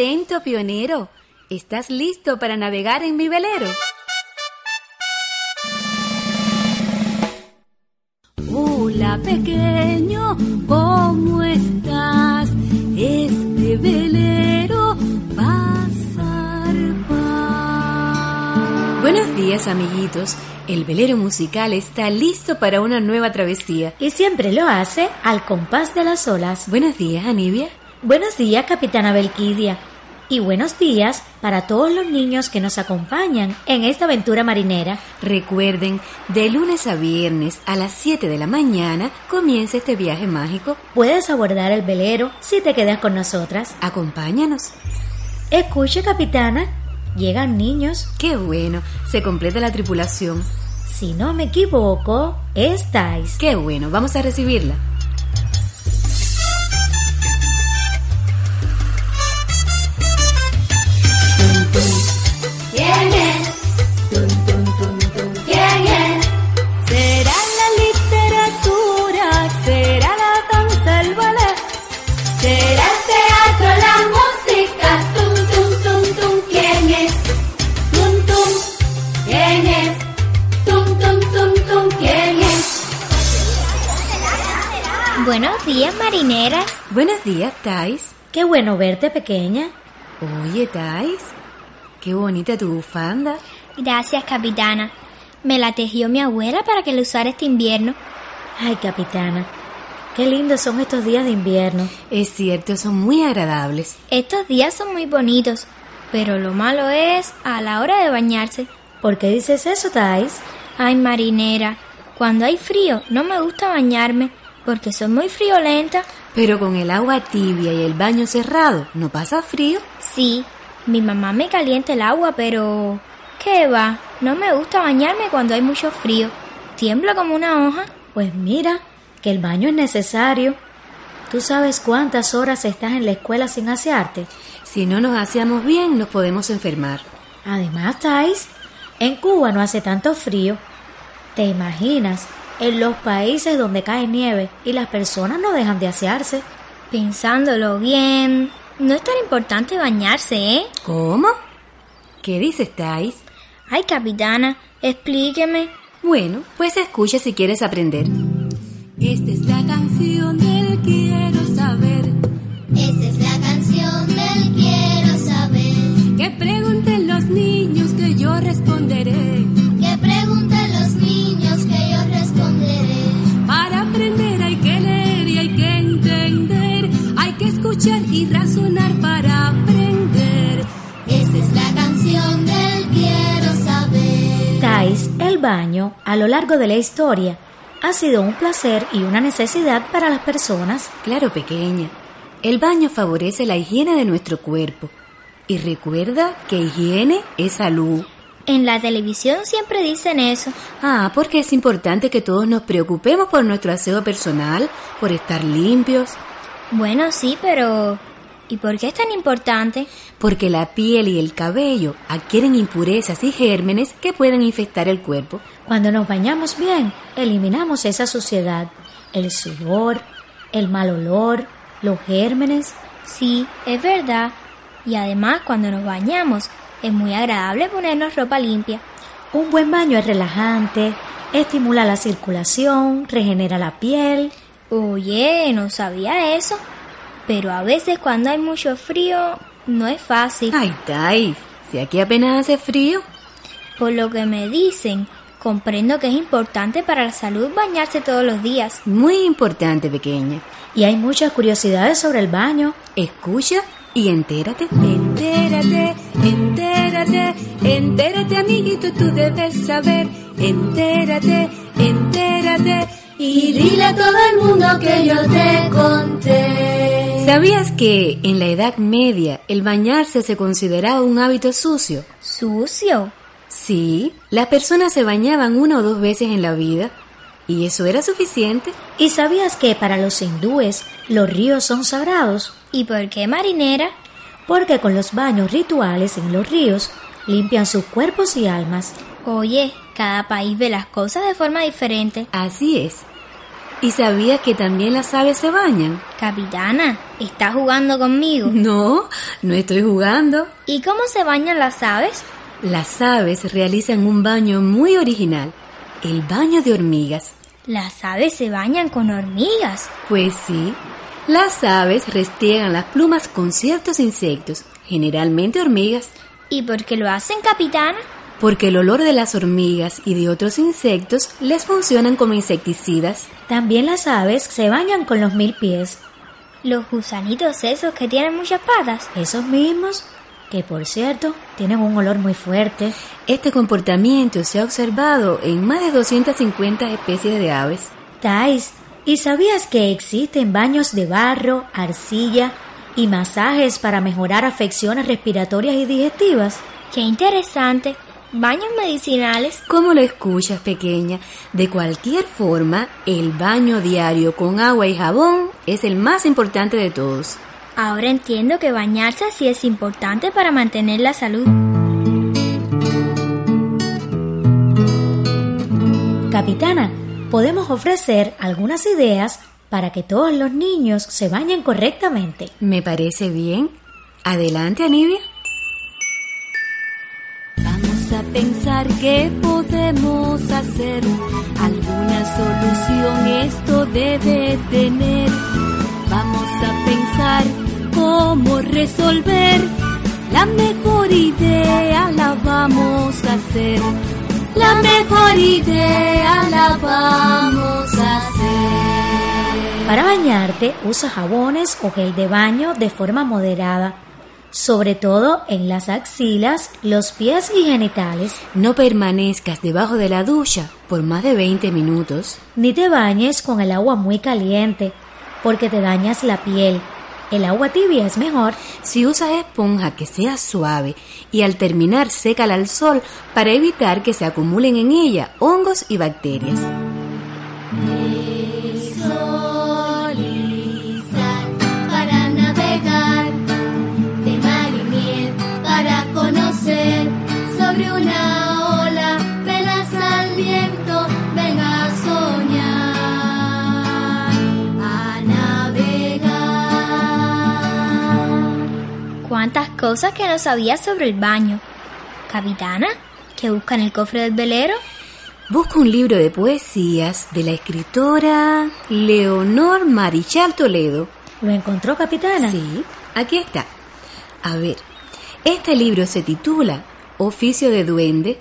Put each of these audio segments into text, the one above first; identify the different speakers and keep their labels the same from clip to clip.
Speaker 1: Atento, pionero. ¿Estás listo para navegar en mi velero? Hola, pequeño, ¿cómo estás? Este velero va a zarpar. Buenos días, amiguitos. El velero musical está listo para una nueva travesía.
Speaker 2: Y siempre lo hace al compás de las olas.
Speaker 1: Buenos días, Anivia.
Speaker 2: Buenos días, capitana Belquidia. Y buenos días para todos los niños que nos acompañan en esta aventura marinera.
Speaker 1: Recuerden, de lunes a viernes a las 7 de la mañana comienza este viaje mágico.
Speaker 2: Puedes abordar el velero si te quedas con nosotras.
Speaker 1: Acompáñanos.
Speaker 2: Escuche, capitana. Llegan niños.
Speaker 1: Qué bueno, se completa la tripulación.
Speaker 2: Si no me equivoco, estáis.
Speaker 1: Qué bueno, vamos a recibirla.
Speaker 3: Buenos días, marineras.
Speaker 1: Buenos días, Thais.
Speaker 2: Qué bueno verte, pequeña.
Speaker 1: Oye, Thais, qué bonita tu bufanda.
Speaker 3: Gracias, capitana. Me la tejió mi abuela para que la usara este invierno.
Speaker 2: Ay, capitana, qué lindos son estos días de invierno.
Speaker 1: Es cierto, son muy agradables.
Speaker 3: Estos días son muy bonitos, pero lo malo es a la hora de bañarse.
Speaker 2: ¿Por qué dices eso, Thais?
Speaker 3: Ay, marinera, cuando hay frío no me gusta bañarme porque soy muy friolenta.
Speaker 1: Pero con el agua tibia y el baño cerrado, ¿no pasa frío?
Speaker 3: Sí, mi mamá me calienta el agua, pero... ¿Qué va? No me gusta bañarme cuando hay mucho frío. Tiemblo como una hoja.
Speaker 2: Pues mira, que el baño es necesario. ¿Tú sabes cuántas horas estás en la escuela sin asearte?
Speaker 1: Si no nos hacemos bien, nos podemos enfermar.
Speaker 2: Además, Thais, en Cuba no hace tanto frío. ¿Te imaginas? En los países donde cae nieve y las personas no dejan de asearse.
Speaker 3: Pensándolo bien, no es tan importante bañarse, ¿eh?
Speaker 1: ¿Cómo? ¿Qué dices, Thais?
Speaker 3: Ay, capitana, explíqueme.
Speaker 1: Bueno, pues escucha si quieres aprender. Esta es la canción
Speaker 2: largo de la historia, ha sido un placer y una necesidad para las personas.
Speaker 1: Claro, pequeña. El baño favorece la higiene de nuestro cuerpo. Y recuerda que higiene es salud.
Speaker 3: En la televisión siempre dicen eso.
Speaker 1: Ah, porque es importante que todos nos preocupemos por nuestro aseo personal, por estar limpios.
Speaker 3: Bueno, sí, pero ¿y por qué es tan importante?
Speaker 1: Porque la piel y el cabello adquieren impurezas y gérmenes que pueden infectar el cuerpo.
Speaker 2: Cuando nos bañamos bien, eliminamos esa suciedad, el sudor, el mal olor, los gérmenes.
Speaker 3: Sí, es verdad. Y además, cuando nos bañamos, es muy agradable ponernos ropa limpia.
Speaker 2: Un buen baño es relajante, estimula la circulación, regenera la piel.
Speaker 3: Oye, no sabía eso. Pero a veces cuando hay mucho frío, no es fácil.
Speaker 1: Ay, Tai, si aquí apenas hace frío.
Speaker 3: Por lo que me dicen, comprendo que es importante para la salud bañarse todos los días.
Speaker 1: Muy importante, pequeña.
Speaker 2: Y hay muchas curiosidades sobre el baño.
Speaker 1: Escucha y entérate.
Speaker 4: Entérate, entérate, entérate, amiguito, tú debes saber. Entérate, entérate.
Speaker 5: Y dile a todo el mundo que yo te conté.
Speaker 1: ¿Sabías que en la Edad Media el bañarse se consideraba un hábito sucio?
Speaker 3: ¿Sucio?
Speaker 1: Sí, las personas se bañaban una o dos veces en la vida y eso era suficiente.
Speaker 2: ¿Y sabías que para los hindúes los ríos son sagrados?
Speaker 3: ¿Y por qué marinera?
Speaker 2: Porque con los baños rituales en los ríos limpian sus cuerpos y almas.
Speaker 3: Oye, cada país ve las cosas de forma diferente.
Speaker 1: Así es. ¿Y sabías que también las aves se bañan?
Speaker 3: Capitana, ¿estás jugando conmigo?
Speaker 1: No, no estoy jugando.
Speaker 3: ¿Y cómo se bañan las aves?
Speaker 1: Las aves realizan un baño muy original, el baño de hormigas.
Speaker 3: Las aves se bañan con hormigas.
Speaker 1: Pues sí, las aves restriegan las plumas con ciertos insectos, generalmente hormigas,
Speaker 3: ¿Y por qué lo hacen, capitana?
Speaker 1: Porque el olor de las hormigas y de otros insectos les funcionan como insecticidas.
Speaker 2: También las aves se bañan con los mil pies.
Speaker 3: Los gusanitos esos que tienen muchas patas.
Speaker 2: Esos mismos, que por cierto, tienen un olor muy fuerte.
Speaker 1: Este comportamiento se ha observado en más de 250 especies de aves.
Speaker 2: Tais, ¿y sabías que existen baños de barro, arcilla y masajes para mejorar afecciones respiratorias y digestivas?
Speaker 3: Qué interesante. Baños medicinales.
Speaker 1: ¿Cómo lo escuchas, pequeña? De cualquier forma, el baño diario con agua y jabón es el más importante de todos.
Speaker 3: Ahora entiendo que bañarse sí es importante para mantener la salud.
Speaker 2: Capitana, podemos ofrecer algunas ideas para que todos los niños se bañen correctamente.
Speaker 1: ¿Me parece bien? Adelante, Anivia.
Speaker 4: A pensar qué podemos hacer. Alguna solución esto debe tener. Vamos a pensar cómo resolver. La mejor idea la vamos a hacer. La mejor idea la vamos a hacer.
Speaker 2: Para bañarte, usa jabones o gel de baño de forma moderada, sobre todo en las axilas, los pies y genitales.
Speaker 1: No permanezcas debajo de la ducha por más de 20 minutos.
Speaker 2: Ni te bañes con el agua muy caliente, porque te dañas la piel. El agua tibia es mejor.
Speaker 1: Si usas esponja que sea suave y al terminar sécala al sol para evitar que se acumulen en ella hongos y bacterias.
Speaker 3: ¿Cuántas cosas que no sabía sobre el baño? Capitana, ¿qué busca en el cofre del velero?
Speaker 1: Busca un libro de poesías de la escritora Leonor Marichal Toledo.
Speaker 2: ¿Lo encontró, capitana?
Speaker 1: Sí, aquí está. A ver, este libro se titula Oficio de Duende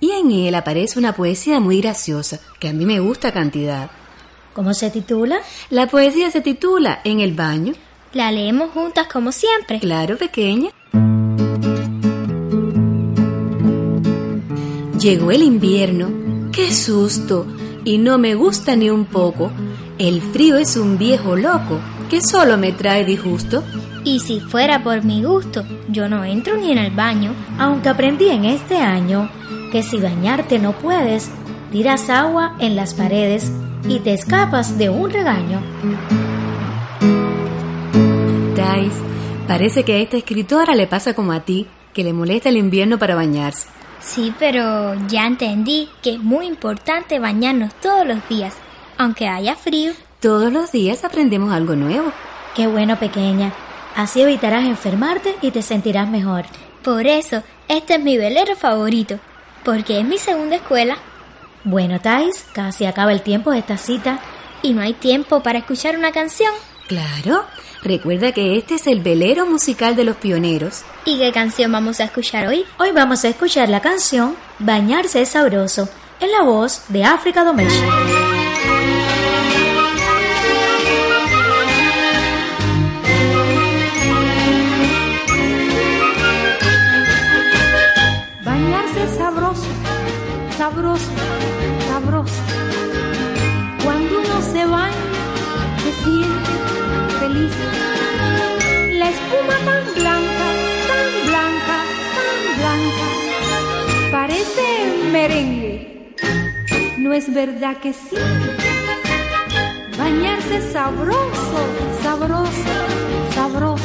Speaker 1: y en él aparece una poesía muy graciosa que a mí me gusta cantidad.
Speaker 2: ¿Cómo se titula?
Speaker 1: La poesía se titula En el baño.
Speaker 3: La leemos juntas como siempre.
Speaker 1: Claro, pequeña. Llegó el invierno. ¡Qué susto! Y no me gusta ni un poco. El frío es un viejo loco que solo me trae disgusto.
Speaker 3: Y si fuera por mi gusto, yo no entro ni en el baño.
Speaker 2: Aunque aprendí en este año que si bañarte no puedes, tiras agua en las paredes y te escapas de un regaño.
Speaker 1: Thais, parece que a esta escritora le pasa como a ti, que le molesta el invierno para bañarse.
Speaker 3: Sí, pero ya entendí que es muy importante bañarnos todos los días, aunque haya frío.
Speaker 1: Todos los días aprendemos algo nuevo.
Speaker 2: Qué bueno, pequeña. Así evitarás enfermarte y te sentirás mejor.
Speaker 3: Por eso, este es mi velero favorito, porque es mi segunda escuela
Speaker 2: Bueno, Thais, casi acaba el tiempo de esta cita.
Speaker 3: y no hay tiempo para escuchar una canción.
Speaker 1: Claro, recuerda que este es el velero musical de los pioneros.
Speaker 3: ¿Y qué canción vamos a escuchar hoy?
Speaker 2: Hoy vamos a escuchar la canción Bañarse es sabroso, en la voz de África Domesh.
Speaker 6: Bañarse es sabroso, sabroso, sabroso. La espuma tan blanca, tan blanca, tan blanca, parece merengue. ¿No es verdad que sí? Bañarse sabroso, sabroso, sabroso.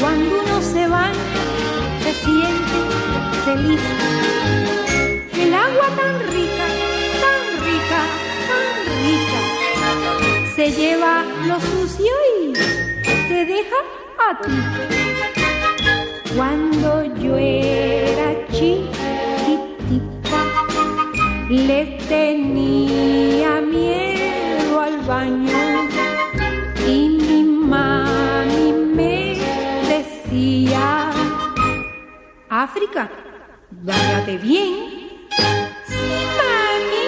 Speaker 6: Cuando uno se baña, se siente feliz. El agua tan rica, tan rica, tan rica, se lleva lo Cuando yo era chiquitita, le tenía miedo al baño y mi mami me decía, África, báñate bien. Sí, mami,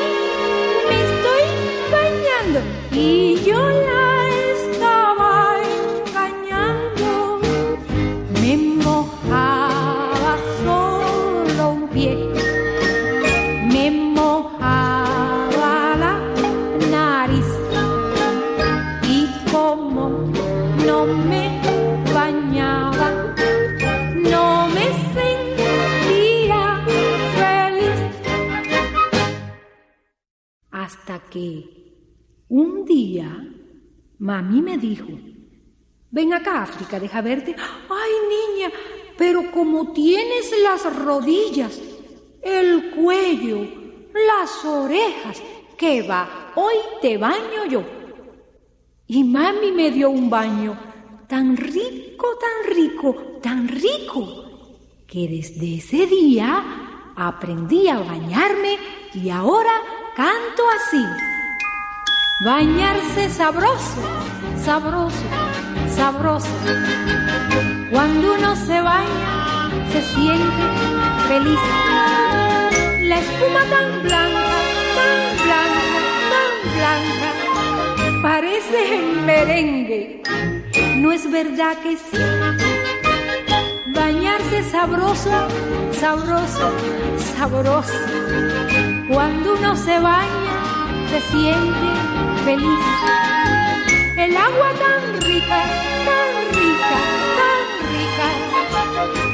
Speaker 6: me estoy bañando y yo un día mami me dijo, ven acá África, deja verte. Ay niña, pero como tienes las rodillas, el cuello, las orejas, ¿qué va? Hoy te baño yo. Y mami me dio un baño tan rico, tan rico, tan rico, que desde ese día aprendí a bañarme y ahora canto así. Bañarse sabroso, sabroso, sabroso. Cuando uno se baña, se siente feliz. La espuma tan blanca, tan blanca, tan blanca, parece merengue. ¿No es verdad que sí? Bañarse sabroso, sabroso, sabroso. Cuando uno se baña, se siente feliz. El agua tan rica, tan rica, tan rica,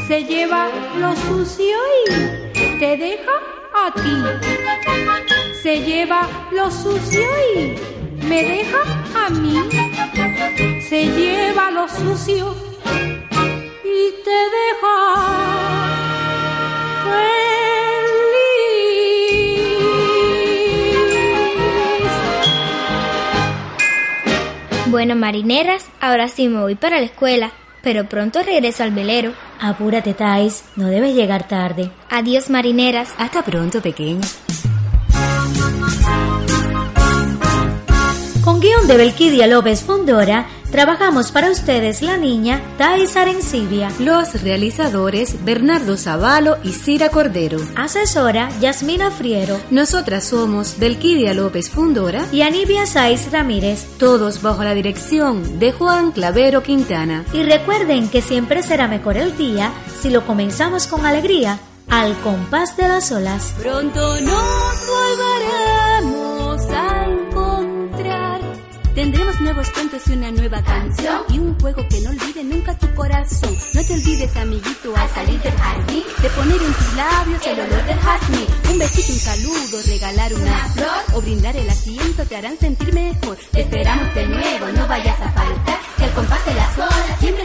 Speaker 6: se lleva lo sucio y te deja a ti. Se lleva lo sucio y me deja a mí. Se lleva lo sucio y te deja
Speaker 3: Bueno, marineras, ahora sí me voy para la escuela, pero pronto regreso al velero.
Speaker 2: Apúrate, Thais, no debes llegar tarde.
Speaker 3: Adiós, marineras.
Speaker 1: Hasta pronto, pequeña.
Speaker 2: Con guion de Belquidia López Fundora, trabajamos para ustedes la niña Thais Arencibia.
Speaker 1: Los realizadores Bernardo Zavalo y Cira Cordero.
Speaker 2: Asesora Yasmina Friero
Speaker 1: Nosotras somos Belquidia López Fundora,
Speaker 2: y Anibia Saiz Ramírez.
Speaker 1: todos bajo la dirección de Juan Clavero Quintana.
Speaker 2: Y recuerden que siempre será mejor el día si lo comenzamos con alegría. Al compás de las olas.
Speaker 4: Pronto nos volveremos Tendremos nuevos cuentos y una nueva canción y un juego que no olvide nunca tu corazón. No te olvides, amiguito, al salir del jardín, de poner en tus labios el olor del jazmín. Un besito, un saludo, regalar una flor o brindar el asiento te harán sentir mejor. Te esperamos de nuevo, no vayas a faltar, que al compás de las olas siempre